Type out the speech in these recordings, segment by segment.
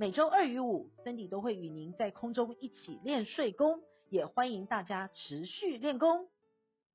每周二与五，Cindy 都会与您在空中一起练睡功，也欢迎大家持续练功。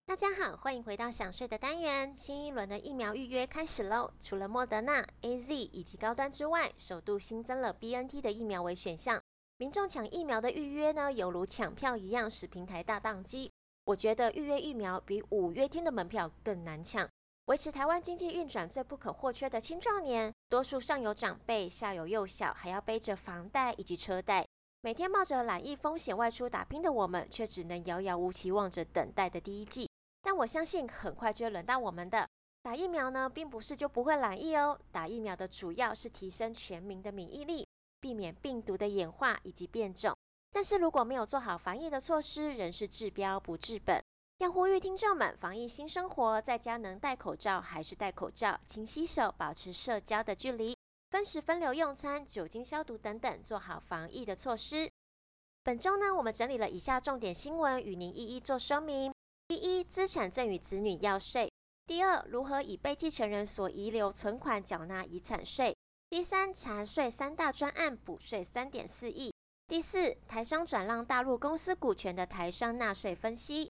大家好，欢迎回到想睡的单元。新一轮的疫苗预约开始喽！除了莫德纳、AZ 以及高端之外，首度新增了 BNT 的疫苗为选项。民众抢疫苗的预约呢，犹如抢票一样，使平台大宕机。我觉得预约疫苗比五月天的门票更难抢。维持台湾经济运转最不可或缺的青壮年，多数上有长辈，下有幼小，还要背着房贷以及车贷，每天冒着染疫风险外出打拼的我们，却只能遥遥无期望着等待的第一季。但我相信，很快就会轮到我们的。打疫苗呢，并不是就不会染疫哦。打疫苗的主要是提升全民的免疫力，避免病毒的演化以及变种。但是如果没有做好防疫的措施，仍是治标不治本。要呼吁听众们，防疫新生活，在家能戴口罩还是戴口罩，勤洗手，保持社交的距离，分时分流用餐，酒精消毒等等，做好防疫的措施。本周呢，我们整理了以下重点新闻，与您一一做说明。第一，资产赠与子女要税；第二，如何以被继承人所遗留存款缴纳遗产税；第三，查税三大专案补税三点四亿；第四，台商转让大陆公司股权的台商纳税分析。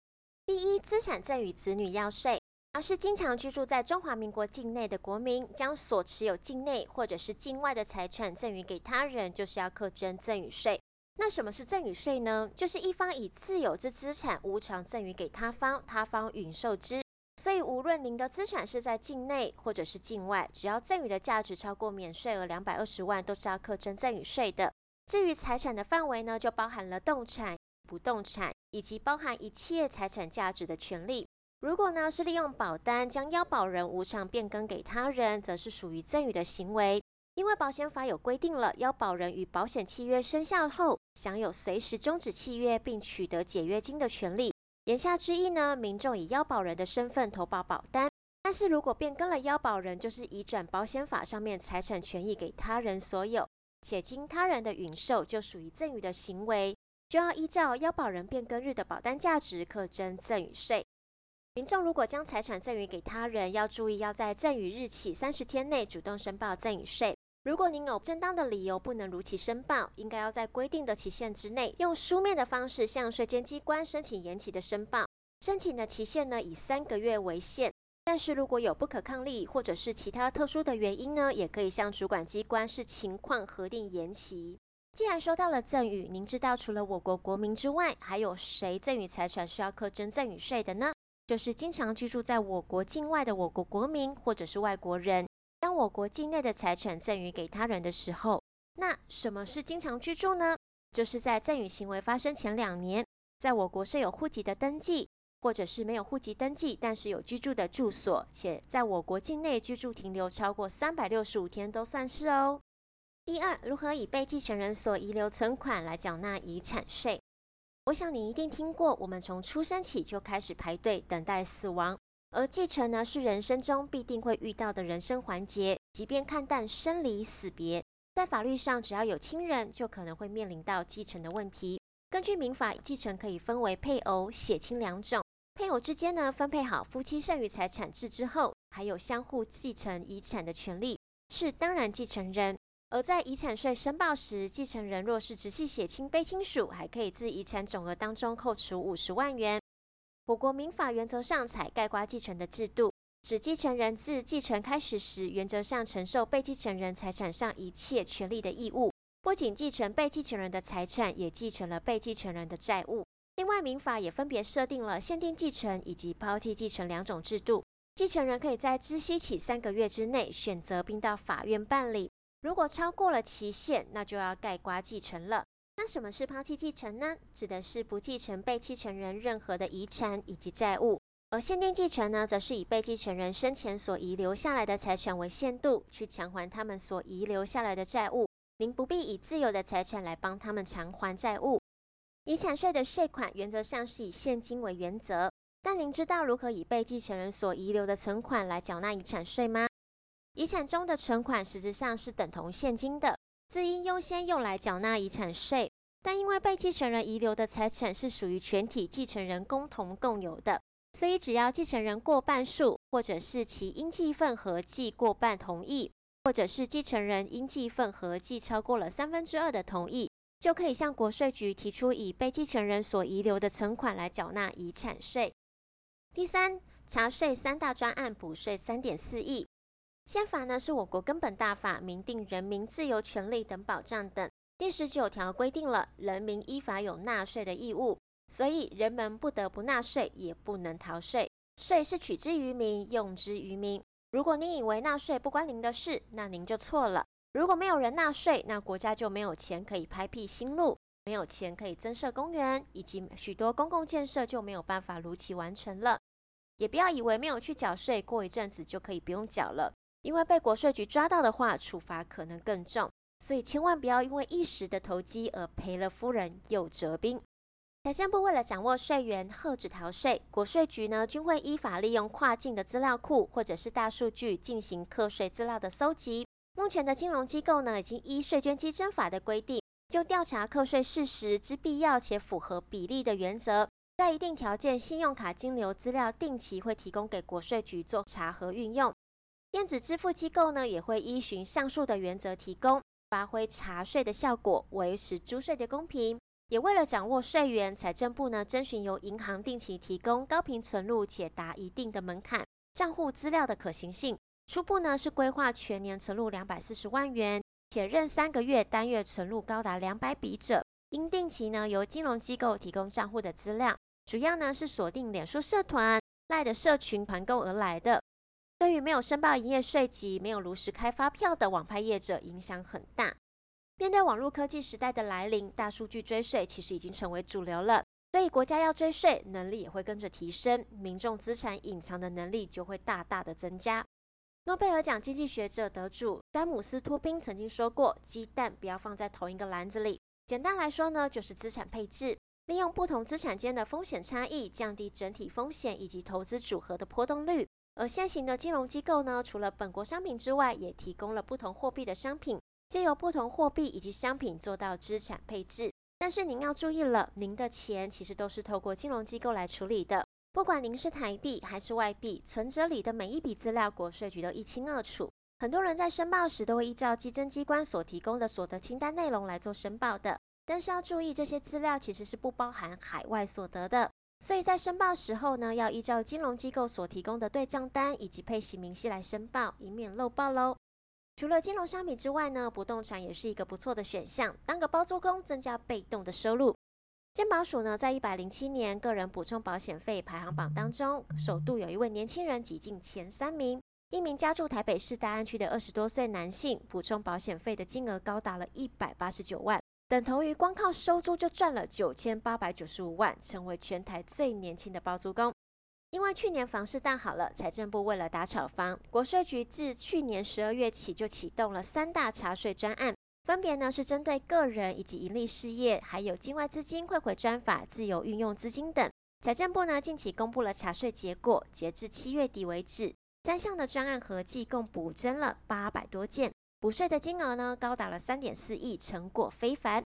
第一，资产赠与子女要税，而是经常居住在中华民国境内的国民，将所持有境内或者是境外的财产赠与给他人，就是要课征赠与税。那什么是赠与税呢？就是一方以自有之资产无偿赠与给他方，他方允受之。所以，无论您的资产是在境内或者是境外，只要赠与的价值超过免税额两百二十万，都是要课征赠与税的。至于财产的范围呢，就包含了动产、不动产。以及包含一切财产价值的权利。如果呢是利用保单将要保人无偿变更给他人，则是属于赠与的行为。因为保险法有规定了，要保人与保险契约生效后，享有随时终止契约并取得解约金的权利。言下之意呢，民众以要保人的身份投保保单，但是如果变更了要保人，就是移转保险法上面财产权益给他人所有，且经他人的允受，就属于赠与的行为。就要依照腰保人变更日的保单价值课征赠与税。民众如果将财产赠与给他人，要注意要在赠与日起三十天内主动申报赠与税。如果您有正当的理由不能如期申报，应该要在规定的期限之内，用书面的方式向税监机关申请延期的申报。申请的期限呢，以三个月为限。但是如果有不可抗力或者是其他特殊的原因呢，也可以向主管机关视情况核定延期。既然说到了赠与，您知道除了我国国民之外，还有谁赠与财产需要课征赠与税的呢？就是经常居住在我国境外的我国国民或者是外国人，当我国境内的财产赠与给他人的时候，那什么是经常居住呢？就是在赠与行为发生前两年，在我国设有户籍的登记，或者是没有户籍登记，但是有居住的住所，且在我国境内居住停留超过三百六十五天都算是哦。第二，如何以被继承人所遗留存款来缴纳遗产税？我想你一定听过，我们从出生起就开始排队等待死亡，而继承呢是人生中必定会遇到的人生环节。即便看淡生离死别，在法律上，只要有亲人，就可能会面临到继承的问题。根据民法，继承可以分为配偶、血亲两种。配偶之间呢，分配好夫妻剩余财产制之后，还有相互继承遗产的权利，是当然继承人。而在遗产税申报时，继承人若是直系血亲卑亲属，还可以自遗产总额当中扣除五十万元。我国民法原则上采盖瓜继承的制度，指继承人自继承开始时，原则上承受被继承人财产上一切权利的义务，不仅继承被继承人的财产，也继承了被继承人的债务。另外，民法也分别设定了限定继承以及抛弃继承两种制度，继承人可以在知悉起三个月之内选择并到法院办理。如果超过了期限，那就要盖瓜继承了。那什么是抛弃继承呢？指的是不继承被继承人任何的遗产以及债务。而限定继承呢，则是以被继承人生前所遗留下来的财产为限度，去偿还他们所遗留下来的债务。您不必以自有的财产来帮他们偿还债务。遗产税的税款原则上是以现金为原则，但您知道如何以被继承人所遗留的存款来缴纳遗产税吗？遗产中的存款实质上是等同现金的，自应优先用来缴纳遗产税。但因为被继承人遗留的财产是属于全体继承人共同共有的，所以只要继承人过半数，或者是其应继份合计过半同意，或者是继承人应继份合计超过了三分之二的同意，就可以向国税局提出以被继承人所遗留的存款来缴纳遗产税。第三，查税三大专案补税三点四亿。宪法呢是我国根本大法，明定人民自由权利等保障等。第十九条规定了人民依法有纳税的义务，所以人们不得不纳税，也不能逃税。税是取之于民，用之于民。如果您以为纳税不关您的事，那您就错了。如果没有人纳税，那国家就没有钱可以开辟新路，没有钱可以增设公园，以及许多公共建设就没有办法如期完成了。也不要以为没有去缴税，过一阵子就可以不用缴了。因为被国税局抓到的话，处罚可能更重，所以千万不要因为一时的投机而赔了夫人又折兵。财政部为了掌握税源，遏止逃税，国税局呢均会依法利用跨境的资料库或者是大数据进行课税资料的搜集。目前的金融机构呢，已经依税捐稽征法的规定，就调查课税事实之必要且符合比例的原则，在一定条件，信用卡金流资料定期会提供给国税局做查核运用。电子支付机构呢，也会依循上述的原则提供，发挥查税的效果，维持租税的公平。也为了掌握税源，财政部呢征询由银行定期提供高频存入且达一定的门槛账户资料的可行性。初步呢是规划全年存入两百四十万元，且任三个月单月存入高达两百笔者，应定期呢由金融机构提供账户的资料。主要呢是锁定脸书社团、赖的社群团购而来的。对于没有申报营业税及没有如实开发票的网拍业者，影响很大。面对网络科技时代的来临，大数据追税其实已经成为主流了，所以国家要追税能力也会跟着提升，民众资产隐藏的能力就会大大的增加。诺贝尔奖经济学者得主詹姆斯托宾曾经说过：“鸡蛋不要放在同一个篮子里。”简单来说呢，就是资产配置，利用不同资产间的风险差异，降低整体风险以及投资组合的波动率。而现行的金融机构呢，除了本国商品之外，也提供了不同货币的商品，借由不同货币以及商品做到资产配置。但是您要注意了，您的钱其实都是透过金融机构来处理的，不管您是台币还是外币，存折里的每一笔资料，国税局都一清二楚。很多人在申报时都会依照稽征机关所提供的所得清单内容来做申报的，但是要注意，这些资料其实是不包含海外所得的。所以在申报时候呢，要依照金融机构所提供的对账单以及配息明细来申报，以免漏报喽。除了金融商品之外呢，不动产也是一个不错的选项，当个包租公，增加被动的收入。健保署呢，在一百零七年个人补充保险费排行榜当中，首度有一位年轻人挤进前三名，一名家住台北市大安区的二十多岁男性，补充保险费的金额高达了一百八十九万。等同于光靠收租就赚了九千八百九十五万，成为全台最年轻的包租公。因为去年房市大好了，财政部为了打炒房，国税局自去年十二月起就启动了三大查税专案，分别呢是针对个人以及营利事业，还有境外资金汇回专法、自由运用资金等。财政部呢近期公布了查税结果，截至七月底为止，三项的专案合计共补征了八百多件。补税的金额呢，高达了三点四亿，成果非凡。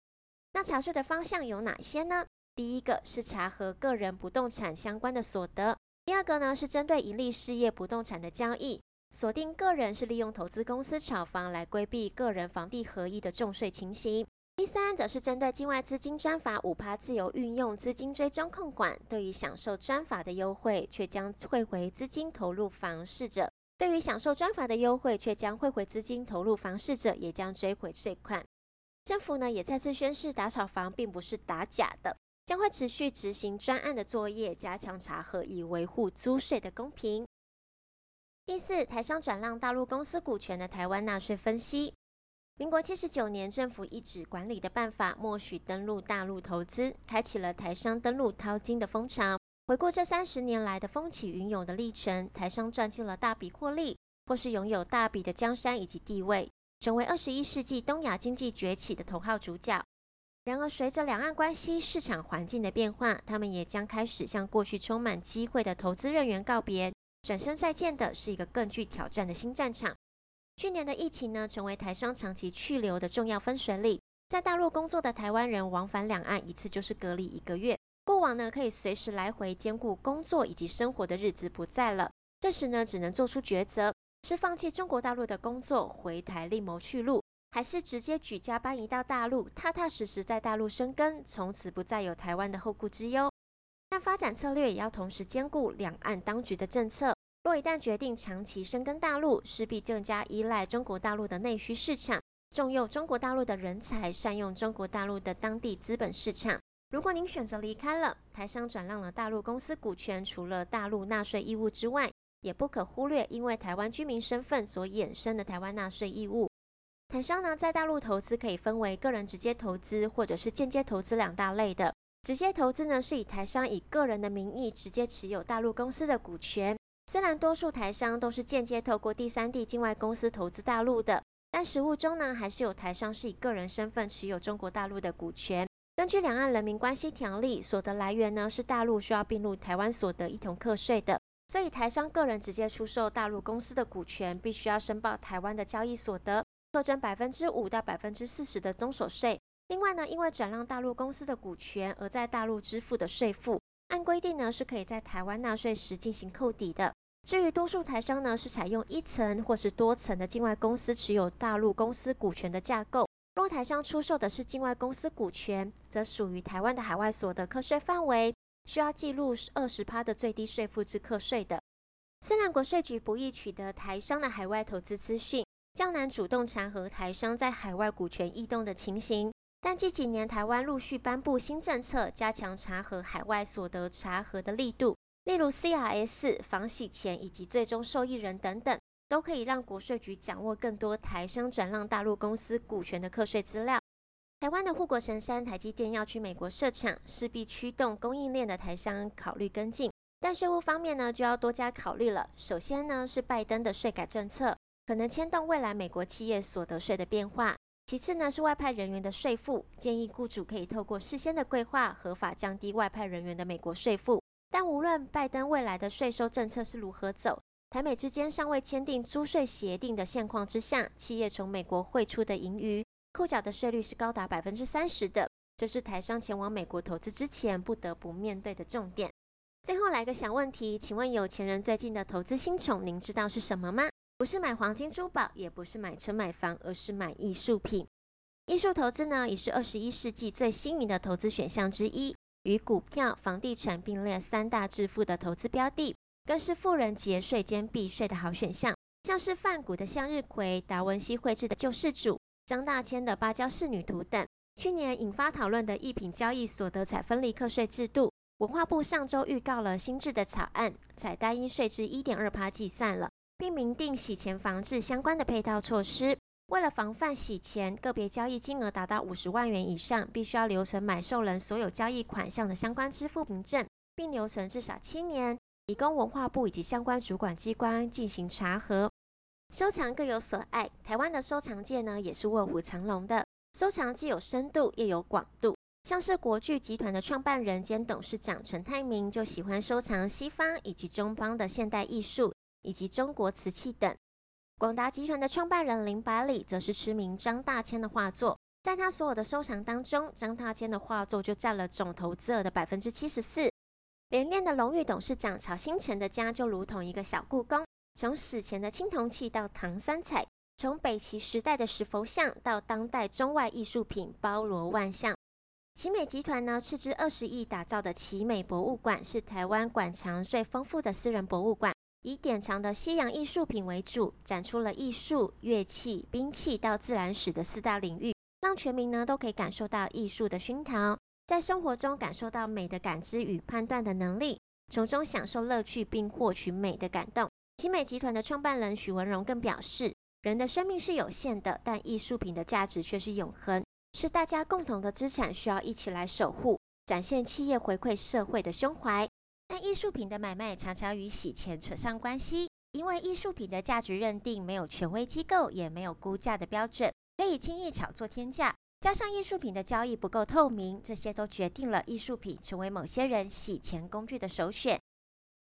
那查税的方向有哪些呢？第一个是查核个人不动产相关的所得，第二个呢是针对营利事业不动产的交易，锁定个人是利用投资公司炒房来规避个人房地合一的重税情形。第三则是针对境外资金专法五趴自由运用资金追踪控管，对于享受专法的优惠，却将汇回资金投入房市者。对于享受专法的优惠，却将汇回资金投入房市者，也将追回税款。政府呢也再次宣示，打炒房并不是打假的，将会持续执行专案的作业，加强查核，以维护租税的公平。第四，台商转让大陆公司股权的台湾纳税分析。民国七十九年，政府一纸管理的办法，默许登陆大陆投资，开启了台商登陆淘金的风潮。回顾这三十年来的风起云涌的历程，台商赚进了大笔获利，或是拥有大笔的江山以及地位，成为二十一世纪东亚经济崛起的头号主角。然而，随着两岸关系市场环境的变化，他们也将开始向过去充满机会的投资人员告别，转身再见的是一个更具挑战的新战场。去年的疫情呢，成为台商长期去留的重要分水岭。在大陆工作的台湾人往返两岸一次就是隔离一个月。过往呢，可以随时来回兼顾工作以及生活的日子不在了。这时呢，只能做出抉择：是放弃中国大陆的工作回台另谋去路，还是直接举家搬移到大陆，踏踏实实在大陆生根，从此不再有台湾的后顾之忧？但发展策略也要同时兼顾两岸当局的政策。若一旦决定长期深耕大陆，势必更加依赖中国大陆的内需市场，重用中国大陆的人才，善用中国大陆的当地资本市场。如果您选择离开了，台商转让了大陆公司股权，除了大陆纳税义务之外，也不可忽略因为台湾居民身份所衍生的台湾纳税义务。台商呢，在大陆投资可以分为个人直接投资或者是间接投资两大类的。直接投资呢，是以台商以个人的名义直接持有大陆公司的股权。虽然多数台商都是间接透过第三地境外公司投资大陆的，但实务中呢，还是有台商是以个人身份持有中国大陆的股权。根据《两岸人民关系条例》，所得来源呢是大陆需要并入台湾所得一同课税的，所以台商个人直接出售大陆公司的股权，必须要申报台湾的交易所得，课征百分之五到百分之四十的综所税。另外呢，因为转让大陆公司的股权而在大陆支付的税负。按规定呢，是可以在台湾纳税时进行扣抵的。至于多数台商呢，是采用一层或是多层的境外公司持有大陆公司股权的架构。若台商出售的是境外公司股权，则属于台湾的海外所得课税范围，需要记录二十趴的最低税负之课税的。虽然国税局不易取得台商的海外投资资讯，较难主动查核台商在海外股权异动的情形。但近几年，台湾陆续颁布新政策，加强查核海外所得查核的力度，例如 CRS、防洗钱以及最终受益人等等，都可以让国税局掌握更多台商转让大陆公司股权的课税资料。台湾的护国神山台积电要去美国设厂，势必驱动供应链的台商考虑跟进。但税务方面呢，就要多加考虑了。首先呢，是拜登的税改政策，可能牵动未来美国企业所得税的变化。其次呢，是外派人员的税负，建议雇主可以透过事先的规划，合法降低外派人员的美国税负。但无论拜登未来的税收政策是如何走，台美之间尚未签订租税协定的现况之下，企业从美国汇出的盈余扣缴的税率是高达百分之三十的，这是台商前往美国投资之前不得不面对的重点。最后来个小问题，请问有钱人最近的投资新宠，您知道是什么吗？不是买黄金珠宝，也不是买车买房，而是买艺术品。艺术投资呢，也是二十一世纪最新颖的投资选项之一，与股票、房地产并列三大致富的投资标的，更是富人节税兼避税的好选项。像是梵谷的向日葵、达文西绘制的救世主、张大千的芭蕉仕女图等。去年引发讨论的艺品交易所得采分离课税制度，文化部上周预告了新制的草案，采单一税制一点二趴计算了。并明定洗钱防治相关的配套措施。为了防范洗钱，个别交易金额达到五十万元以上，必须要留存买受人所有交易款项的相关支付凭证，并留存至少七年，以供文化部以及相关主管机关进行查核。收藏各有所爱，台湾的收藏界呢也是卧虎藏龙的，收藏既有深度也有广度。像是国巨集团的创办人兼董事长陈泰明就喜欢收藏西方以及中方的现代艺术。以及中国瓷器等。广达集团的创办人林百里则是痴迷张大千的画作，在他所有的收藏当中，张大千的画作就占了总投资额的百分之七十四。联电的荣誉董事长曹兴诚的家就如同一个小故宫，从史前的青铜器到唐三彩，从北齐时代的石佛像到当代中外艺术品，包罗万象。奇美集团呢，斥资二十亿打造的奇美博物馆，是台湾馆藏最丰富的私人博物馆。以典藏的西洋艺术品为主，展出了艺术、乐器、兵器到自然史的四大领域，让全民呢都可以感受到艺术的熏陶，在生活中感受到美的感知与判断的能力，从中享受乐趣并获取美的感动。奇美集团的创办人许文荣更表示，人的生命是有限的，但艺术品的价值却是永恒，是大家共同的资产，需要一起来守护，展现企业回馈社会的胸怀。但艺术品的买卖常常与洗钱扯上关系，因为艺术品的价值认定没有权威机构，也没有估价的标准，可以轻易炒作天价。加上艺术品的交易不够透明，这些都决定了艺术品成为某些人洗钱工具的首选。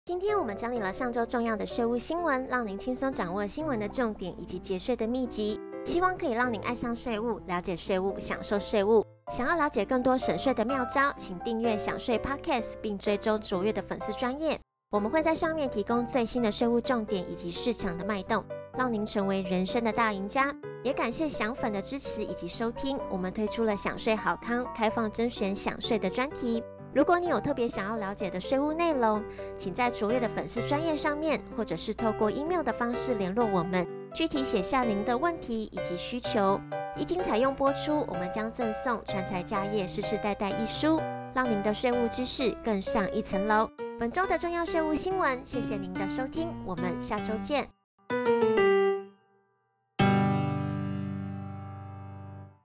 今天我们整理了上周重要的税务新闻，让您轻松掌握新闻的重点以及节税的秘籍，希望可以让您爱上税务，了解税务，享受税务。想要了解更多省税的妙招，请订阅享税 Podcast，并追踪卓越的粉丝专业。我们会在上面提供最新的税务重点以及市场的脉动，让您成为人生的大赢家。也感谢享粉的支持以及收听。我们推出了享税好康开放甄选享税的专题。如果你有特别想要了解的税务内容，请在卓越的粉丝专页上面，或者是透过 email 的方式联络我们，具体写下您的问题以及需求。一经采用播出，我们将赠送《传财家业世世代代》一书，让您的税务知识更上一层楼。本周的重要税务新闻，谢谢您的收听，我们下周见。